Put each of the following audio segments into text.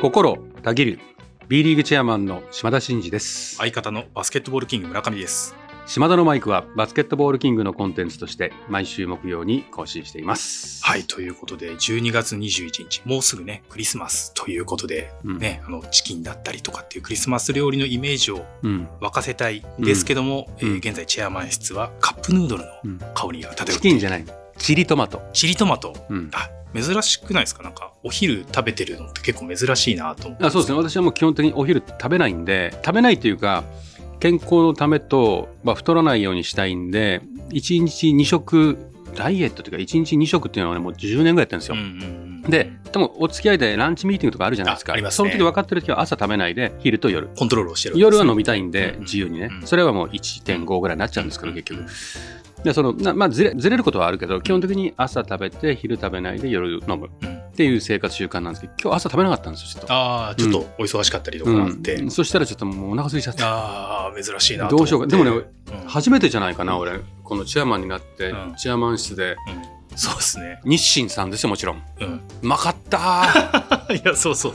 心たぎる B リーグチェアマンの島田真二です。相方のバスケットボールキング村上です。島田のマイクはバスケットボールキングのコンテンツとして毎週木曜に更新しています。はい、ということで、12月21日、もうすぐね、クリスマス。ということで、うん。ね、あの、チキンだったりとかっていうクリスマス料理のイメージをうん。沸かせたいんですけども、うん。えー現在チェアマン室はカップヌードルのうん。香りが漂ってチキンじゃない。チリトマト。チリトマト。うん。あ、珍しくないですか？なんか、お昼食べてるのって結構珍しいなと思って。あそうですね私はもう基本的にお昼食べないんで食べないというか健康のためと、まあ、太らないようにしたいんで1日2食ダイエットというか1日2食っていうのはねもう10年ぐらいやってるんですよ、うんうんうん。で、でもお付き合いでランチミーティングとかあるじゃないですか。ねその時分かってる時は朝食べないで、昼と夜。コントロールをしてる夜は飲みみたいんで、うん自由にね。うんそれはもう1.5ぐらいになっちゃうんですけど、結局。で、その、なまあずれ、ずれることはあるけど、基本的に朝食べて、昼食べないで、夜飲むうんっていう生活習慣なんですけど、今日朝食べなかったんですよ、ちょっと。ああ、ちょっとお忙しかったりとかあって。うんそしたらちょっともうお腹空いちゃって。ああ、珍しいなとど。うしようか。でもね、うん初めてじゃないかな、俺。このチェアマンになってうん、チェアマン室で、うんそうですね。日清さんですよ、もちろん。うん。うまかったー いや、そうそう。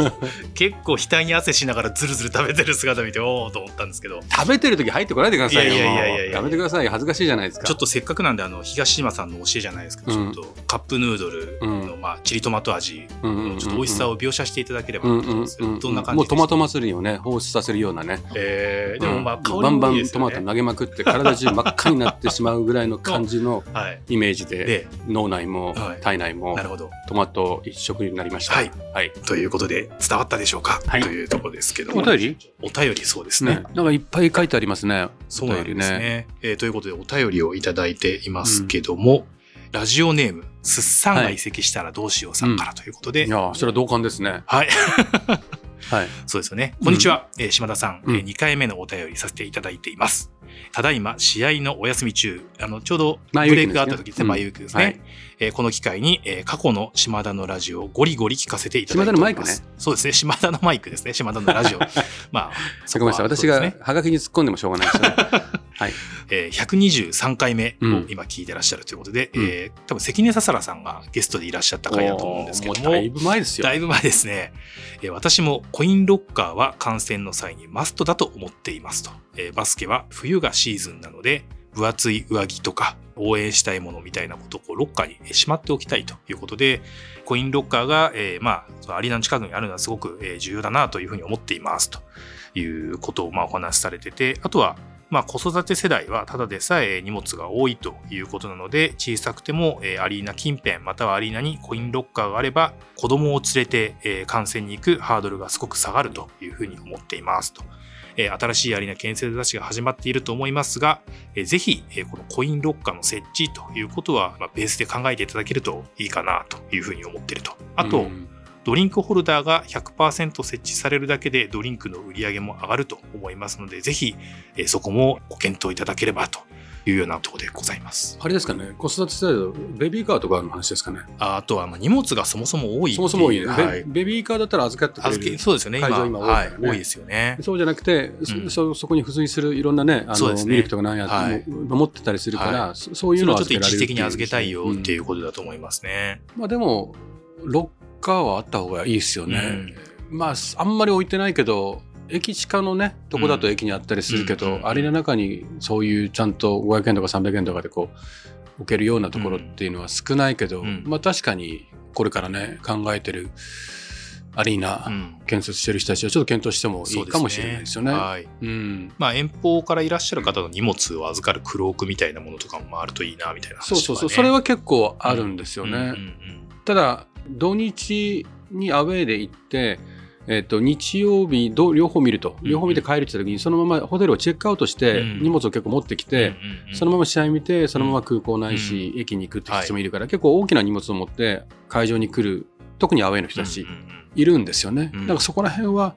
結構額に汗しながらずるずる食べてる姿見て、おおと思ったんですけど、食べてる時入ってこないでくださいよ。いやいやいやいやいやめてくださいよ。恥ずかしいじゃないですか。ちょっとせっかくなんで、あの、東島さんの教えじゃないですけど、うんちょっとカップヌードルの、まあ、チリトマト味ちょっと美味しさを描写していただければと思うんですよ。どんな感じもうトマトマ祭りをね、放出させるようなね。えー、でもまあ、香りバンバもいいですよね。ントマト投げまくって体中真っ赤になってしまうぐらいの感じの はい。イメージで、で、脳内もはい体内もなるほど。トマト一色になりました。はい。はい。ということで、伝わったでしょうか、はいというところですけども。お便り？お便りそうですねね。。なんかいっぱい書いてありますね。そうなんですね。ね。えーということで、お便りをいただいていますけども、ラジオネーム、すっさんが移籍したらどうしようさんからということで、いやー、それは同感ですね。はい。はい。そうですよね。こんにちは、えー島田さん、うんえ2回目のお便りさせていただいています。ただいま、試合のお休み中、あの、ちょうどブレイクがあった時ですね、うん前ウィークですね。はいえーこの機会に、えー過去の島田のラジオをゴリゴリ聞かせていただいております。島田のマイクねそうですね、島田のマイクですね、島田のラジオ。まあ、そごめんなさい。私がそうですねハガキに突っ込んでもしょうがないですね。はい。えー123回目をうん今聞いてらっしゃるということで、うんえー多分関根ささらさんがゲストでいらっしゃった回だと思うんですけども、だいぶ前ですよ。だいぶ前ですね、えー私もコインロッカーは観戦の際にマストだと思っていますと。えーバスケは冬がシーズンなので、分厚い上着とか応援したいものみたいなことをロッカーにしまっておきたいということで、コインロッカーが、えーまあ、アリーナの近くにあるのはすごく重要だなというふうに思っていますということをまあお話しされてて、あとはまあ、子育て世代はただでさえ荷物が多いということなので小さくてもアリーナ近辺またはアリーナにコインロッカーがあれば子供を連れて観戦に行くハードルがすごく下がるというふうに思っていますと。えー新しいアリーナ建設出しが始まっていると思いますが、えーぜひ、えーこのコインロッカーの設置ということは、まあ、ベースで考えていただけるといいかなというふうに思っていると。あと、うんドリンクホルダーが100%設置されるだけでドリンクの売り上げも上がると思いますので、ぜひ、えーそこもご検討いただければというようなところでございます。あれですかね、子育て世代だとベビーカーとかの話ですかね。ああとは、まあ荷物がそもそも多いそうもそも多いね、はいベベビーカーだったら預かってくれる。そうですよね、今。会場今多いねはい、多いですよね。そうじゃなくて、そうんそそこに付随するいろんなね、あのねミルクとかなんや、はいも持ってたりするから、はそそういうそれをちょっと一時的に預けたいよっていううんことだと思いますね。まあでも、ロッカーはあった方がいいですよね。まあ、あんまり置いてないけど、駅近のね、とこだと駅にあったりするけど、うんアリーナの中にそういうちゃんと500円とか300円とかでこう、置けるようなところっていうのは少ないけど、うんまあ確かにこれからね、考えてるアリーナ、うん建設してる人たちはちょっと検討してもいいかもしれないですよね。はい。うん。まあ遠方からいらっしゃる方の荷物を預かるクロークみたいなものとかもあるといいなみたいな話そうそうそう、それは結構あるんですよね。ただ、土日にアウェーで行って、えっと日曜日ど両方見ると、うん両方見て帰るって言った時に、そのままホテルをチェックアウトして、うん。荷物を結構持ってきて、そのまま試合見て、そのまま空港ないし、駅に行くって人もいるから、結構大きな荷物を持って会場に来る、特にアウェーの人たちいるんですよね。うん。だからそこら辺は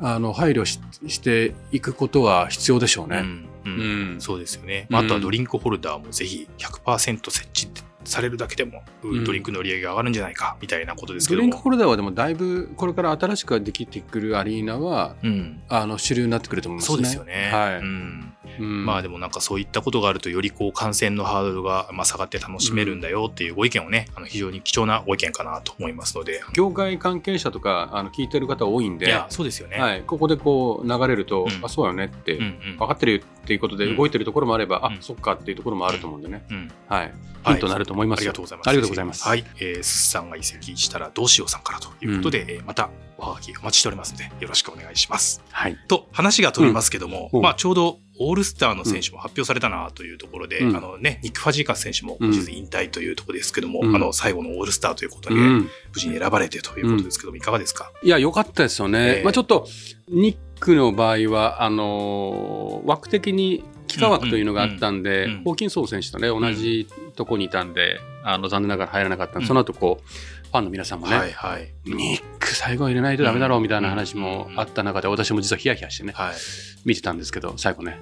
あの配慮ししていくことは必要でしょうね。うんうん。うん。そうですよね。まあ、あとはドリンクホルダーもぜひ100%設置されるだけでも、んドリンクの売り上げが上がるんじゃないか、みたいなことですけども。ドリンクホルダーはでもだいぶこれから新しくできてくるアリーナはうん。あの主流になってくると思いますね。そうですよね。はい。うん。うんまあでもなんかそういったことがあるとよりこう感染のハードルがまあ下がって楽しめるんだよっていうご意見をね、あの非常に貴重なご意見かなと思いますので。業界関係者とかあの聞いてる方多いんで、いや、そうですよね。はい、ここでこう流れると、うんあそうよねって、うんうん。分かってるよっていうことでうん動いてるところもあれば、うんあそっかっていうところもあると思うんでね、うん。はい、ヒントになると思いますありよがとうございます。ありがとうございます。はい。えー、すっさんが移籍したらどうしようさんからということで、えーまたおはがきお待ちしておりますので、よろしくお願いします。はい、と、話が飛びますけども、うん。まあちょうどオールスターの選手も発表されたなというところで、うん。あのね、ニック・ファジーカス選手も引退というところですけども、うん。あの、最後のオールスターということで、うん、無事に選ばれてということですけども、いかがですかいや良かったですよね、えーまあ、ちょっとニックの場合はあのー枠的に幾何枠というのがあったんで、ホーキンソン選手とね同じとこにいたんで、あの残念ながら入らなかったんでうん。その後こうファンの皆さんもね、はいはい。ニック最後入れないとダメだろうみたいな話もあった中で、私も実はヒヤヒヤしてね、はい。見てたんですけど、最後ね、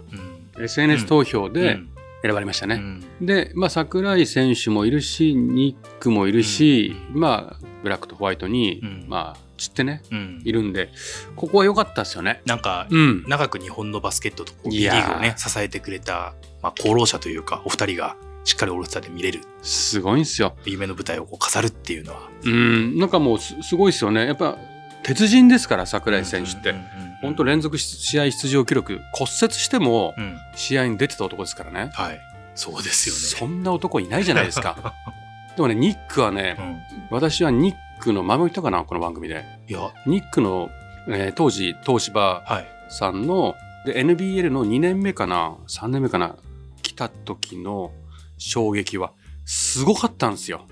うん。SNS 投票でうん。選ばれましたね。うん。で、まあ、桜井選手もいるし、ニックもいるし、うん。まあ、ブラックとホワイトに、うん。まあ、散ってね、うんいるんで、ここは良かったですよね。なんか、うん。長く日本のバスケットと B リやーーグをね、支えてくれた、まあ、功労者というか、お二人がしっかりオールスターで見れる、すごいんですよ。夢の舞台をこう飾るっていうのは。うん。なんかもうす、すごいですよね。やっぱ、鉄人ですから、桜井選手って。うんうんうんうん本当連続試合出場記録、骨折してもうん。試合に出てた男ですからね。はい。そうですよそね。んな男いないじゃないですか。でもね、ニックはね、うん。私はニックの、前も言ったかな、この番組で。いや、ニックの、えー当時、東芝はい。さんの、で、NBL の2年目かな、3年目かな、来た時の衝撃は、すごかったんですよ。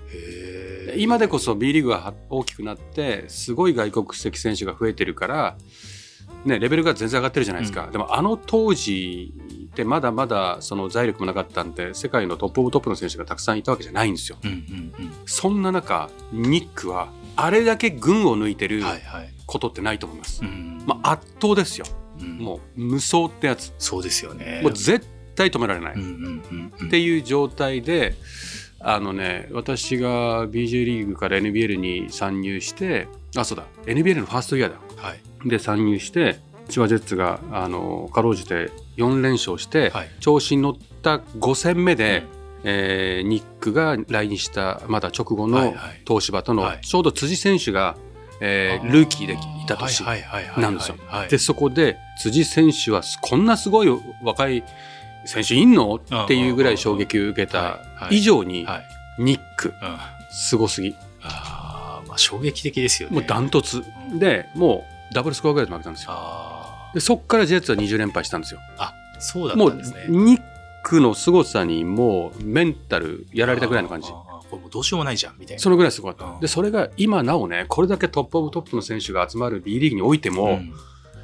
今でこそ B リーグが大きくなって、すごい外国籍選手が増えてるから、ね、レベルが全然上がってるじゃないですか。うんでもあの当時ってまだまだその財力もなかったんで、世界のトップオブトップの選手がたくさんいたわけじゃないんですよ。うんうんそんな中、ニックはあれだけ群を抜いてうるん。はいはい。ことってないと思います。うんまあ、圧倒ですよ。うんもう無双ってやつ。そうですよね。もう絶対止められない。うんうんうんうん。っていう状態で、あのね、私が BJ リーグから NBL に参入して、あ、そうだ、NBL のファーストイヤーだ。はい。で、参入して、千葉ジェッツが、あの、かろうじて4連勝して、はい。調子に乗った5戦目で、えーニックが来日したまだ直後はいのはい東芝との、はいちょうど辻選手が、えールーキーでいた年。はいはいはいはいなんですよはい。で、そこで辻選手はこんなすごい若い選手いんの？っていうぐらい衝撃を受けた以上にはい。ニックうん。すごすぎ。ああ、まあ衝撃的ですよね。もうダントツうんでもうダブルスコアぐらいで負けたんですよ。あでそっからジェッツは20連敗したんですよ。あ。あ、そうだっもうたんですね。ニックの凄さにもうメンタルやられたぐらいの感じ。これもうどうしようもないじゃん、みたいな。そのぐらいすごかった。うん。で、それが今なおね、これだけ top of top の選手が集まる B リーグにおいても、ん。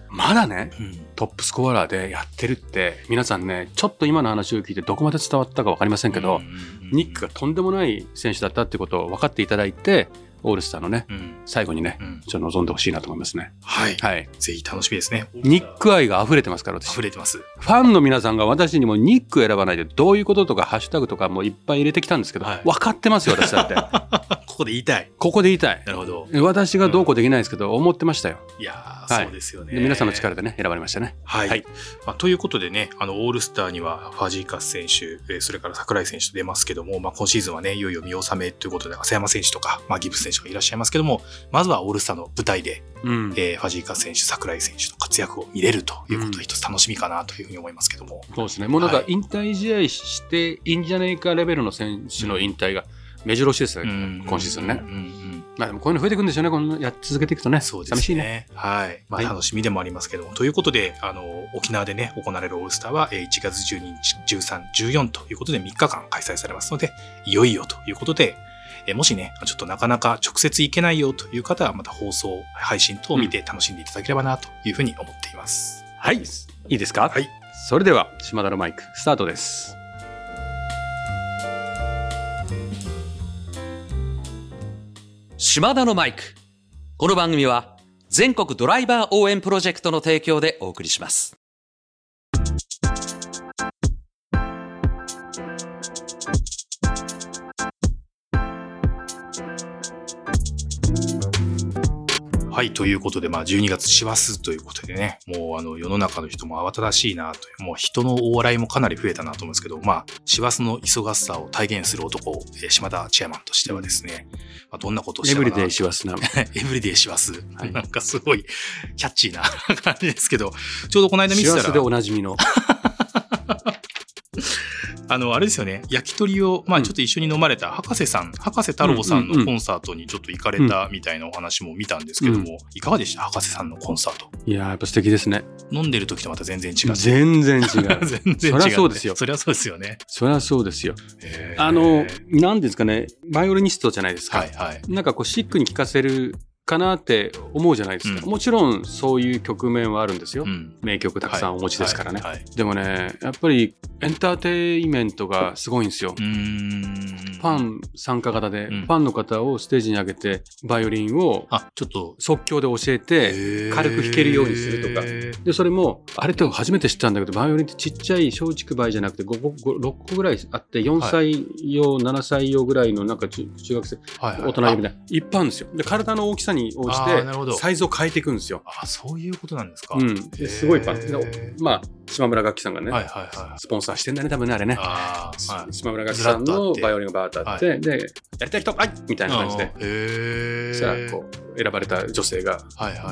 まだね、うん。トップスコアラーでやってるって、皆さんね、ちょっと今の話を聞いてどこまで伝わったかわかりませんけど、うんうんうん。ニックがとんでもない選手だったってことを分かっていただいて、オールスターのね、うん最後にね、うんちょっと望んでほしいなと思いますね。はい。はい。ぜひ楽しみですね。ニック愛が溢れてますから、私。溢れてます。ファンの皆さんが私にもニック選ばないでどういうこととかハッシュタグとかもいっぱい入れてきたんですけど、はい分かってますよ、私だって。ここで言いたい。ここで言いたい。なるほど。私がどうこうできないですけど、思ってましたよ。いやー、はいそうですよね。で皆さんの力でね、選ばれましたね。はい。はいまあ、ということでね、あの、オールスターにはファジーカス選手、えーそれから桜井選手と出ますけども、まあ、今シーズンはね、いよいよ見納めということで、浅山選手とか、まあ、ギブス選手がいらっしゃいますけども、まずはオールスターの舞台で、うん。えーファジーカス選手、桜井選手の活躍を見れるということで、一つ楽しみかなというふうに思いますけども。そうですね。もうなんかはい引退試合していいんじゃねえかレベルの選手の引退が目白押しですよね。今シーズンねうんうんうんまあでもこういうの増えていくんですよね。このやっ続けていくとね。そうです寂しいね。ね。はい。まあ、はい楽しみでもありますけども。ということで、あの、沖縄でね、行われるオールスターは、えー1月12日、13、14ということで3日間開催されますので、いよいよということで、えーもしね、ちょっとなかなか直接行けないよという方は、また放送、配信等を見て楽しんでいただければなというふうに思っています。はい。いいですか？はい。それでは、島田のマイク、スタートです。島田のマイク。この番組は全国ドライバー応援プロジェクトの提供でお送りします。はい、ということで、まあ、12月師走ということでね、もう、あの、世の中の人も慌ただしいなという、もう人の大笑いもかなり増えたなと思うんですけど、まあ、師走の忙しさを体現する男、えー島田チェアマンとしてはですね、まあ、どんなことをしたかなエブリデイ師走な。エブリデイ師走。はいなんかすごいキャッチーな感じですけど、ちょうどこの間見てたら師走で、おなじみの。あの、あれですよね、焼き鳥を、まあうんちょっと一緒に飲まれた博士さん、博士太郎さんのコンサートにちょっと行かれたみたいなお話も見たんですけども、いかがでした？博士さんのコンサート。いやー、やっぱ素敵ですね。飲んでる時とまた全然違う。全然違う。全然違う、そりゃそうですよそりゃそうですよね。そりゃそうですよ。あの、なんですかね、バイオリニストじゃないですか。はいはい。なんかこう、シックに聴かせるかなって思うじゃないですか。うんもちろん、そういう局面はあるんですよ。うん。名曲たくさんお持ちですからね。はいはいはいでもね、やっぱりエンターテインメントがすごいんですよ。ファン参加型で、うんファンの方をステージに上げて、バイオリンをあ、ちょっと、即興で教えて、軽く弾けるようにするとかで、それも、あれって初めて知ったんだけど、バイオリンってちっちゃい小畜梅じゃなくて5、5 6個ぐらいあって、4歳用、7歳用ぐらいのなんか中中学生、はいはい大人用みたいな、いっぱいあるんですよ。で、体の大きさに応じて、サイズを変えていくんですよ。ああ、そういうことなんですか。うん。ですごいパン。へーまあ、島村楽器さんがね、はいはいはい。スポンサーしてんだね、多分ね、あれね。ああ、はい。島村楽器さんのバイオリンがバーッとあって、はで、やりたい人、はいみたいな感じで。そしたら、こう、選ばれた女性が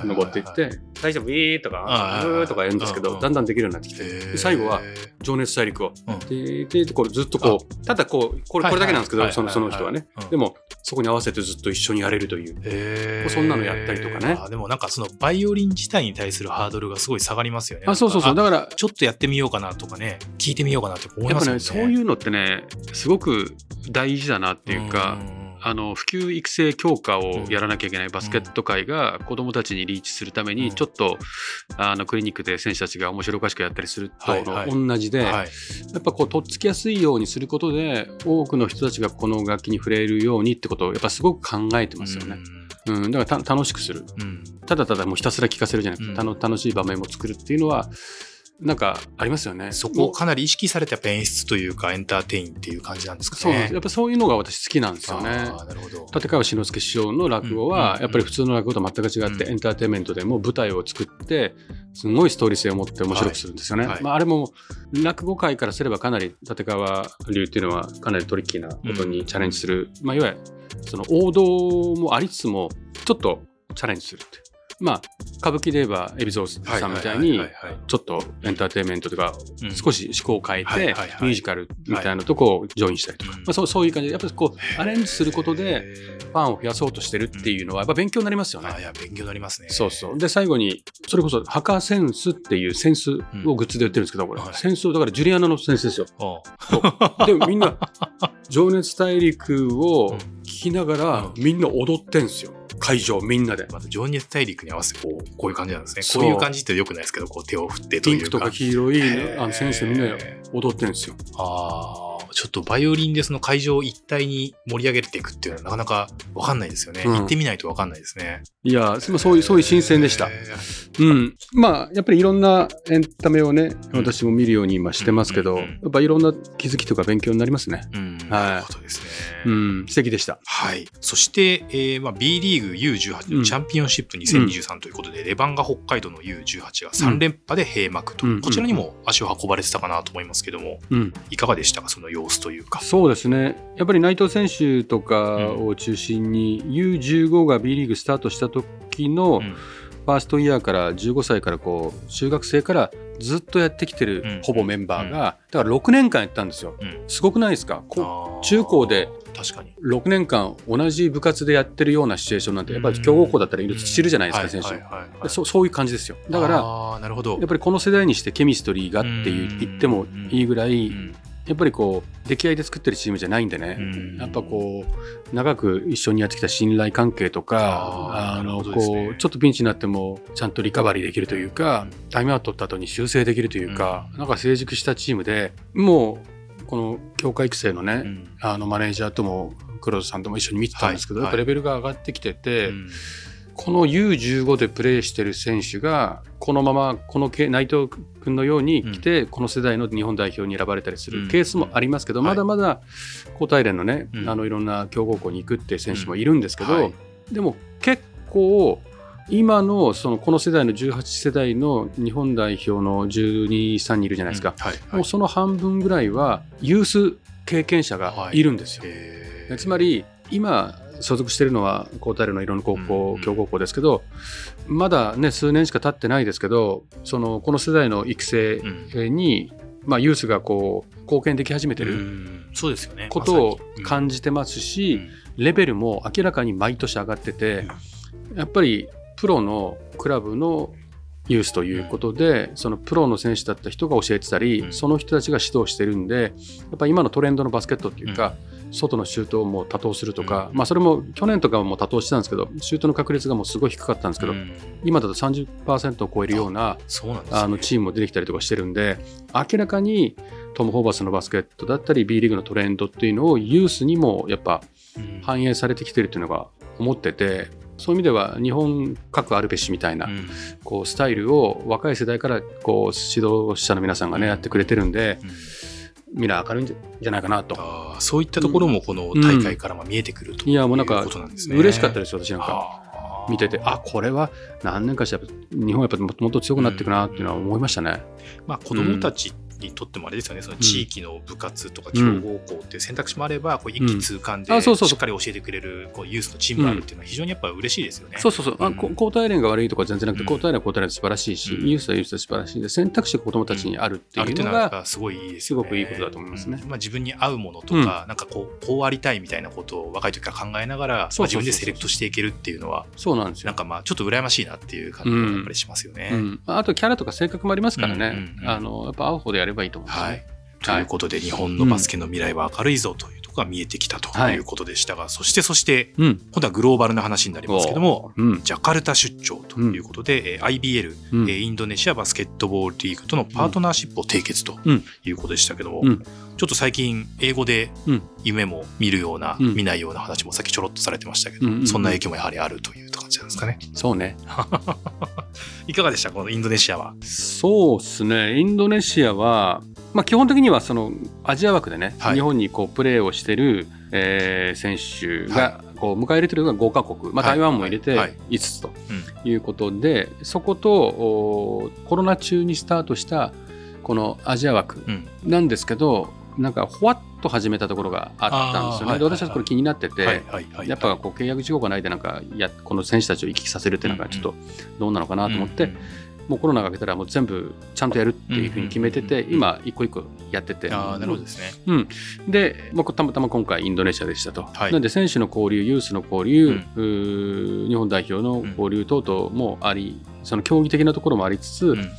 登っていって、大丈夫？いいとか、はいはいはいうーとか言うんですけど、うんうん。だんだんできるようになってきて、最後は、情熱大陸を、うんで、で、でこれずっとこう、ただこう、これ、これだけなんですけど、その、その人はね。でも、も、そこに合わせてずっと一緒にやれるという。そんなのやったりとかね。あでもなんかそのバイオリン自体に対するハードルがすごい下がりますよね。あ、そうそうそう。だから、あちょっとやってみようかなとかね、聞いてみようかなって思いやっぱね、ますもんね。そういうのってね、すごく大事だなっていうか、あの普及育成強化をやらなきゃいけない。バスケット界が子どもたちにリーチするためにうんちょっとあのクリニックで選手たちが面白おかしくやったりすると同じで、はい、やっぱこうとっつきやすいようにすることで多くの人たちがこの楽器に触れるようにってことをやっぱすごく考えてますよね。うん、だからた楽しくする。ただただもうひたすら聴かせるじゃなくて、楽しい場面も作るっていうのはなんかありますよね。そこをかなり意識された演出というかエンターテインっていう感じなんですかね。そうなんですやっぱそういうのが私好きなんですよね。あーなるほど。立川志の輔師匠の落語うんうんはうんやっぱり普通の落語と全く違ってうんエンターテインメントでも舞台を作ってすごいストーリー性を持って面白くするんですよね。はいはいまあ、あれも落語界からすればかなり立川流っていうのはかなりトリッキーなことにチャレンジする、まあ、いわゆるその王道もありつつもちょっとチャレンジするって。まあ歌舞伎で言えば海老蔵さんみたいにちょっとエンターテインメントとかうん。少し思考を変えて、ミュージカルみたいなとこをジョインしたりとか、うんまあ、そうそういう感じ。でやっぱりこうアレンジすることでファンを増やそうとしてるっていうのはやっぱ勉強になりますよね。あいや勉強になりますね。そうそう。で、最後に、それこそ、ハカセンスっていうセンスをグッズで売ってるんですけど、これ、はい。センスを、だからジュリアナのセンスですよ。で、みんな、情熱大陸をうん聞きながら、うんみんな踊ってんすよ。会場、みんなで。また情熱大陸に合わせてこうこういう感じなんですね。こういう感じってよくないですけど、こう手を振ってというか。ピンクとか黄色いあのセンスでみんなで踊ってんすよ。ああ、ちょっとバイオリンでその会場一体に盛り上げていくっていうのはなかなかわかんないですよね。うん行ってみないとわかんないですね。いや、まあそういう、そういう新鮮でした。へうん。まあ、やっぱりいろんなエンタメをね、うん私も見るように今してますけど、やっぱいろんな気づきとか勉強になりますね。ーうん、はいなるほどですね。うん、素敵でした。はい。そして、えーまあ、B リーグ U18 うんのチャンピオンシップ2023ということで、レバンガ北海道の U18 が3連覇で閉幕と、うんこちらにも足を運ばれてたかなと思いますけども、うん。いかがでしたか、その様子というか。そうですね、やっぱり内藤選手とかを中心に、U15 が B リーグスタートした時のうん。ファーストイヤーから15歳からこう中学生からずっとやってきてる、うん。ほぼメンバーが、だから6年間やったんですよ。うん。すごくないですか？中高で確かに。う6年間同じ部活でやってるようなシチュエーションなんてやっぱり強豪校だったらいる知るじゃないですか、選手、そそういう感じですよ。だからやっぱりこの世代にしてケミストリーがっていう言ってもいいぐらい、うんやっぱりこう出来合いで作ってるチームじゃないんでね、うん。やっぱこう長く一緒にやってきた信頼関係とかあのね。こうちょっとピンチになってもちゃんとリカバリーできるというか、タイムアウト取った後に修正できるというか、なんか成熟したチームでもうこの強化育成のね、うん。あのマネージャーとも黒田さんとも一緒に見てたんですけど、はい。やっぱレベルが上がってきてて、うんこの U15 でプレーしてる選手がこのままこのけ内藤君のように来て、この世代の日本代表に選ばれたりすうん。るケースもありますけど、はい。まだまだ高体連のね、うん。あのいろんな強豪校に行くっていう選手もいるんですけど、はい。でも結構今のそのこの世代の18世代の日本代表の12、3人いるじゃないですか、もうその半分ぐらいはユース経験者がい。るんですよ。つまり今所属しているのは高体連のいろんな高校、うん強豪校ですけどまだね数年しか経ってないですけどそのこの世代の育成うん。に、まあ、ユースがこう貢献でき始めてうるん。そうですよね。ことを感じてますし、うん。レベルも明らかに毎年上がってて、やっぱりプロのクラブのユースということで、そのプロの選手だった人が教えてたり、うん。その人たちが指導してるんで、やっぱ今のトレンドのバスケットっていうか、外のシュートをもう多投するとか、うん。まあそれも去年とかはもう多投してたんですけど、シュートの確率がもうすごい低かったんですけど、うん。今だと30%を超えるようなあのチームも出てきたりとかしてるんで、明らかにトム・ホーバスのバスケットだったり、B リーグのトレンドっていうのをユースにもやっぱうん。反映されてきてるっていうのが思ってて、そういう意味では日本各あるべしみたいな、うん。こうスタイルを若い世代からこう指導者の皆さんがね、うん。やってくれてるんで、うんみんな明るいんじゃないかなと。そういったところもこの大会からまあ見えてくるといや、もうなんかことなんですね。嬉しかったですよ、私なんか。はあ見てて、あこれは何年かして日本はやっぱもっともっと強くなっていくなっていうのは思いましたね。まあ、子供たちにとってもあれですよね、その地域の部活とかうん強豪校っていう選択肢もあれば、こう一気通貫でしっかり教えてくれるこうユースのチームがあるっていうのは非常にやっぱ嬉しいですよね。そうそうそう、あう交代連が悪いとか全然なくて、うん。交代連は交代連で素晴らしいし、うん。ユースはユースで素晴らしいんで、選択肢が子供たちにあるっていうのが、すごいいいです。すごくいいことだと思いますね。うん。まあ、自分に合うものとか、なんかこう、こうありたいみたいなことを若い時から考えながら、まあ自分でセレクトしていけるっていうのは、そうなんですよ。なんかまあちょっと羨ましいなっていう感じがやっぱりしますよね。うん、あとキャラとか性格もありますからね、あのやっぱ合う方でやればいいと思うんですねはい。ということで、日本のバスケの未来は明るいぞというところが見えてきたとい。うことでしたが、そしてそして、うん、今度はグローバルな話になりますけども、うん、ジャカルタ出張ということで、えー IBL、うん。えーインドネシアバスケットボールリーグとのパートナーシップを締結とうんいうことでしたけども、うん。ちょっと最近英語でうん。夢も見るような、うん。見ないような話もさっきちょろっとされてましたけど、うんうんうん。そんな影響もやはりあるという感じなんですかね。そうね。いかがでした？このインドネシアは。そうですね、インドネシアは、まあ、基本的にはそのアジア枠でね、はい。日本にこうプレーをしてる、えー選手がこう迎え入れてるのが5カ国、まあ、はい。台湾も入れてはい。5つとうん。いうことで、そことおコロナ中にスタートしたこのアジア枠うん。なんですけど、なんかほわっと始めたところがあったんですよね。で私はこれ気になってて、やっぱこう契約事項がないでなんかやこの選手たちを行き来させるっていうのがちょっとどうなのかなと思って、うんもうコロナが明けたらもう全部ちゃんとやるっていうふうに決めてて、今一個一個やってて。ああ、なるほどですね。うん、で僕たまたま今回インドネシアでしたと、はい。なんで選手の交流ユースの交流、うん。日本代表の交流等々もあり、その競技的なところもありつつ、うんうん。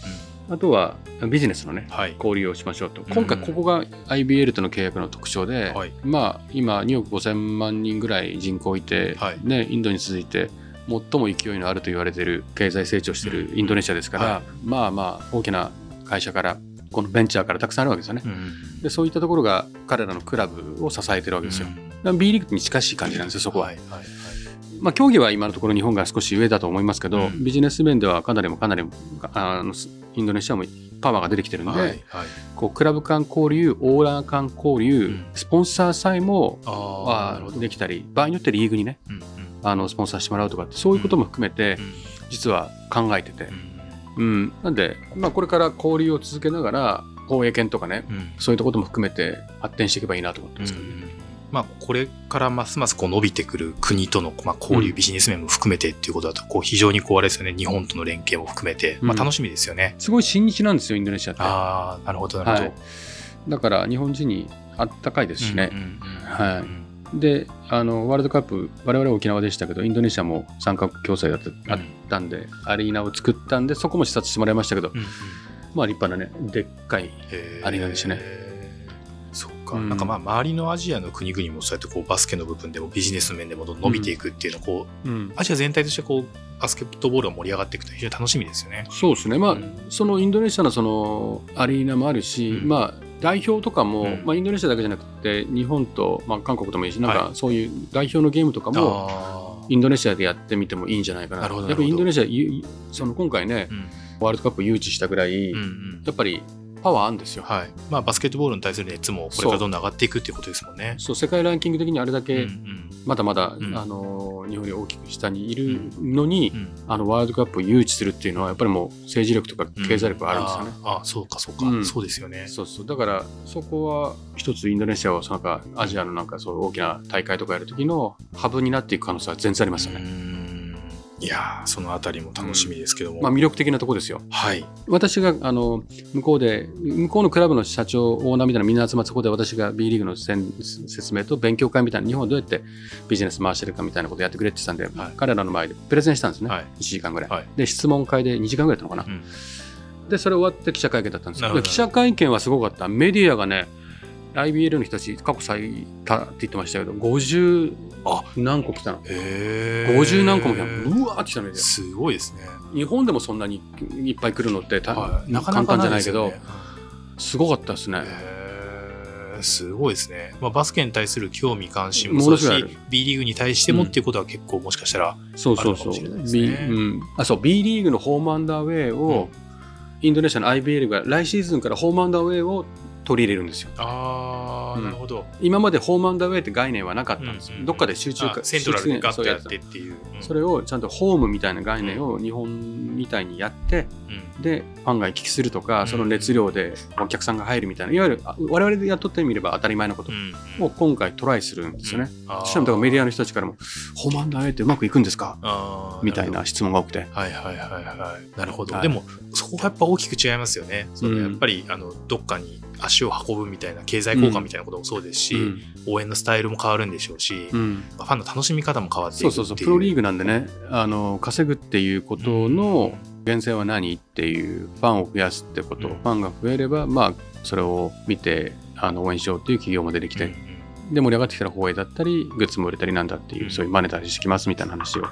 あとはビジネスのねはい。交流をしましょうと。ん。今回ここが IBL との契約の特徴で、はい。まあ今2億5000万人ぐらい人口いて、はい。ね、インドに続いて最も勢いのあると言われている経済成長しているインドネシアですから、はい。まあまあ大きな会社からこのベンチャーからたくさんあるわけですよね。うんでそういったところが彼らのクラブを支えてるわけですよ。だから B リーグに近しい感じなんですよ、そこは。はいはいはいまあ、競技は今のところ日本が少し上だと思いますけど、うん。ビジネス面ではかなりもかなりあのインドネシアもパワーが出てきてるんで、はいはい。こうクラブ間交流、オーナー間交流、うん。スポンサーさえもあ。できたり、場合によってリーグにね、うんうんあのスポンサーしてもらうとかって、そういうことも含めて、うん。実は考えてて。う、ん。うん、なんで、まあ、これから交流を続けながら、放映権とかね、うん。そういったことも含めて発展していけばいいなと思ってますけど。ね。まあ、これからますますこう伸びてくる国との、まあ、交流、うん。ビジネス面も含めてっていうことだと、こう非常にこうあれですよね、日本との連携も含めて、まあ、うん楽しみですよね。すごい親日なんですよ、インドネシアって。ああ、なるほど、なるほど。はい。だから日本人にあったかいですしね。うんうんうんはいうんであのワールドカップ我々は沖縄でしたけどインドネシアも参加共催だった,、あったんでアリーナを作ったんでそこも視察してもらいましたけど、うんうん。まあ立派なねでっかいアリーナでしたね。そうか、うん。なんかまあ周りのアジアの国々もそうやってこうバスケの部分でもビジネス面でもどんどん伸びていくっていうのをこう、うん。アジア全体としてこうバスケットボールが盛り上がっていくと非常に楽しみですよね。そうですね。まあ、うん。そのインドネシアのそのアリーナもあるし、うん。まあ代表とかも、うん。まあ、インドネシアだけじゃなくて日本と、まあ、韓国ともいいしなんはかそういう代表のゲームとかも、あインドネシアでやってみてもいいんじゃないかな。なやっぱりインドネシアゆその今回ねうん。ワールドカップ誘致したぐらい、やっぱりパワーあるんですよ、はい。まあ、バスケットボールに対する熱もこれからどんどん上がっていくっていうことですもんね。そう世界ランキング的にあれだうんけうん。まだまだ、うん。あの日本より大きく下にいるのに、うん。あのワールドカップを誘致するっていうのはやっぱりもう政治力とか経済力があるんですよね。あーあー、そうか、そうか、うん。そうですよね。そうそう。だからそこは一つインドネシアをなんかアジアのなんかそう大きな大会とかやる時のハブになっていく可能性は全然ありますようね。んいやーそのあたりも楽しみですけども。まあ魅力的なとこですよ。はい。私があの向こうで向こうのクラブの社長オーナーみたいなみんな集まってそこで私が B リーグのせん説明と勉強会みたいな日本はどうやってビジネス回してるかみたいなことやってくれって言ってたんで、はい。彼らの前でプレゼンしたんですね、はい。1時間ぐらい、はい。で質問会で2時間ぐらいやったのかな、うん。でそれ終わって記者会見だったんですなるほど。記者会見はすごかった。メディアがね IBL の人たち過去最多って言ってましたけど50あ。何個来たの？へー。50何個も来たの。うわーって来たメディアすごいですね。日本でもそんなにいっぱい来るのってた、はい。なかなか簡単じゃないけどですよね。すごかったですね。すごいですね、まあ、バスケに対する興味関心ももそうし B リーグに対してもっていうことは結構もしかしたら、そうそうそう。B, ね。うん、あそう。B リーグのホームアンダーウェイを、インドネシアの IBL が来シーズンからホームアンダーウェイを取り入れるんですよ。あなるほど。今までホームアンダーウェイって概念はなかったんですよ。どっかで集中あセントラルでガッとやってっていう、うん。それをちゃんとホームみたいな概念を日本みたいにやって、うんでファンが行き来するとか、うん。その熱量でお客さんが入るみたいないわゆるあ我々でやっとってみれば当たり前のことうん。を今回トライするんですよね。そしたらメディアの人たちからもホームアンダーウェイってうまくいくんですか？みたいな質問が多くて。はいはいはいはい。なるほど。はい。でも、そこがやっぱ大きく違いますよね。そのうん。やっぱり、あの、どっかに足を運ぶみたいな経済効果みたいなこともそうですし、うん。応援のスタイルも変わるんでしょうし、うん。ファンの楽しみ方も変わっていく。そうそうそう。プロリーグなんでね。あの稼ぐっていうことの源泉は何っていうファンを増やすってこと、うん。ファンが増えればまあそれを見てあの応援しようっていう企業も出てきて、うんうんで盛り上がってきたら放映だったりグッズも売れたりなんだっていう、うん。そういうマネタリーしてきますみたいな話を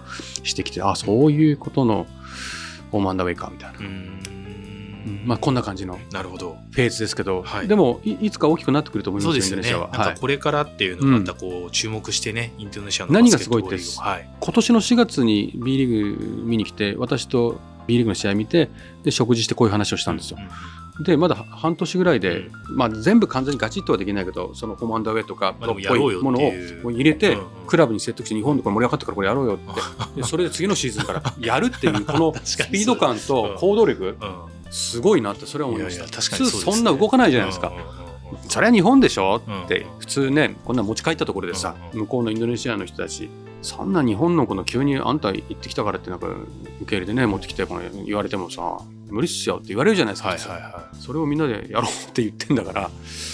してきてあそういうことのホームアンダーウェイかみたいな、うん。ん。まあこんな感じのなるほど。フェーズですけど、はい。でもいいつか大きくなってくると思いますよね。は。は。いなんかこれからっていうのをまたこう注目してね、インドネシアの何がすごいってはい。今年の4月に B リーグ見に来て私と B リーグの試合見てで食事してこういう話をしたんですよ。う。んでまだ半年ぐらいで、まあ、全部完全にガチッとはできないけどそのコマンダーウェイとかっぽいものを入れて、クラブに説得して日本でこれ盛り上がったからこれやろうよって。でそれで次のシーズンからやるっていうこの スピード感と行動力うん。すごいなってそれは思いました。普通そんな動かないじゃないですか、それは日本でしょ？うん。って普通ねこんな持ち帰ったところでさうん。向こうのインドネシアの人たちそんな日本のこの急にあんた行ってきたからってなんか受け入れてね持ってきてこの言われてもさ無理っすよって言われるじゃないですか、はいはいはそれをみんなでやろうって言ってんだからやい。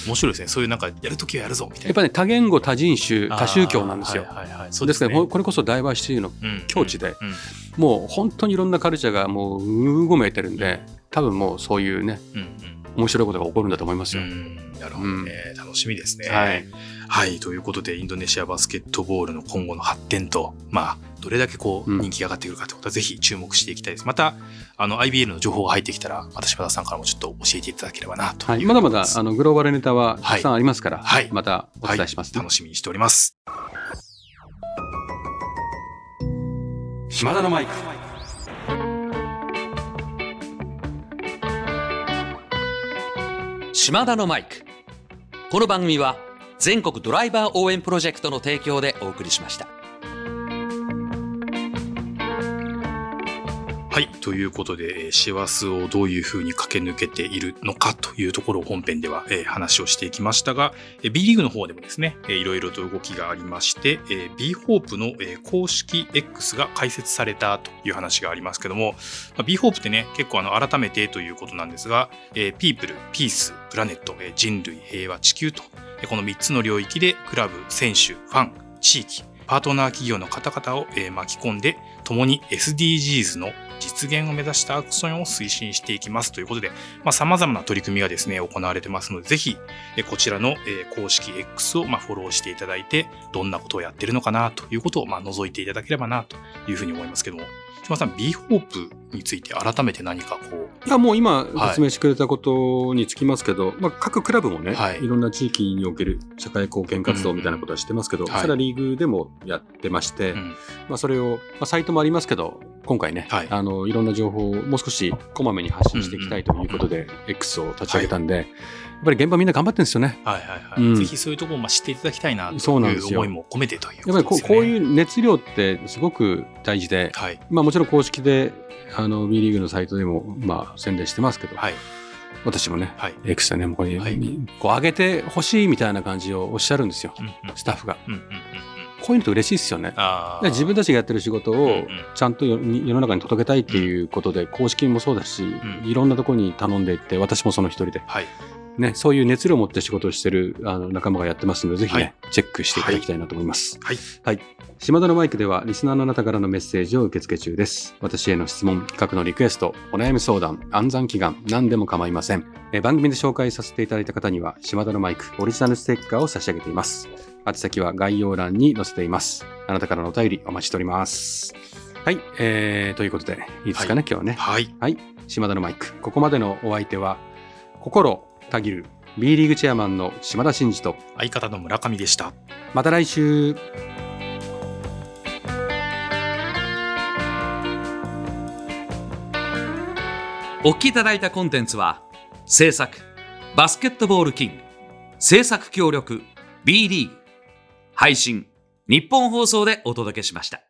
面白いですね。そういうなんかやるときはやるぞみたいな。っぱね多言語多人種多宗教なんですよ、はいはいはい。そうですからねここれこそダイバーシティのうん境地でうんもう本当にいろんなカルチャーがもううごめいてるんで多分もうそういうねうんうん面白いことが起こるんだと思いますよ、うんなるほどね、楽しみですね。はい。はい。ということで、インドネシアバスケットボールの今後の発展と、まあ、どれだけこう、うん。人気が上がってくるかということは、ぜひ注目していきたいです。また、あの、IBL の情報が入ってきたら、また柴田さんからもちょっと教えていただければな、とまだまだあのグローバルネタはたくさんありますから、はい。またお伝えしますね、楽しみにしております。島田のマイク。島田のマイク。この番組は全国ドライバー応援プロジェクトの提供でお送りしましたはい。ということで、えー師走をどういうふうに駆け抜けているのかというところを本編では、えー話をしていきましたが、えー B リーグの方でもですね、えーいろいろと動きがありまして、えー B ホープの、えー公式 X が開設されたという話がありますけども、まあ B ホープってね、結構あの改めてということなんですが、えー、ピープル、ピース、プラネット、えー人類、平和、地球と、この3つの領域でクラブ、選手、ファン、地域、パートナー企業の方々を巻き込んで、共に SDGs の実現を目指したアクションを推進していきますということで、まあ、様々な取り組みがですね、行われてますので、ぜひ、こちらの公式 X をまフォローしていただいて、どんなことをやってるのかなということをま覗いていただければなというふうに思いますけども、島さん、B ホープについて改めて何かこう、いやもう今はい説明してくれたことにつきますけど、まあ、各クラブもね、はい。い、ろんな地域における社会貢献活動みたいなことはしてますけど、うん。はい。それはリーグでもやってまして、うん。まあ、それを、まあ、サイトもありますけど今回ね、はい。い、あのいろんな情報をもう少しこまめに発信していきたいということで、X を立ち上げたんで、やっぱり現場みんな頑張ってるんですよね。はいはいはい。うんぜひそういうところも知っていただきたいなという思いも込めてというこやっぱりこう。こういう熱量ってすごく大事で、はい。まあ、もちろん公式であの B リーグのサイトでも、まあ、宣伝してますけど、はい。私もね、はい。X でね、もうこれ、はいこう上げてほしいみたいな感じをおっしゃるんですよ、うんうんスタッフが。うんうんうんうん。こういうのって嬉しいですよね。自分たちがやってる仕事をちゃんと世世の中に届けたいっていうことで、公式もそうだし、んいろんなところに頼んでいって、私もその一人で、はい。ね、そういう熱量を持って仕事をしてるあの仲間がやってますので、ぜひね、はいチェックしていただきたいなと思います。はい。はい。島田のマイクでは、リスナーのあなたからのメッセージを受け付け中です。私への質問、企画のリクエスト、お悩み相談、暗算祈願、何でも構いません。えー番組で紹介させていただいた方には、島田のマイク、オリジナルステッカーを差し上げています。宛先は概要欄に載せています。あなたからのお便りお待ちしております。はい。えー、ということで、いいですかね、今日はね。はい。はい。島田のマイク。ここまでのお相手は、心たぎる B リーグチェアマンの島田真二と、相方の村上でした。また来週。お聞きいただいたコンテンツは制作バスケットボールキング制作協力 B リーグ配信日本放送でお届けしました。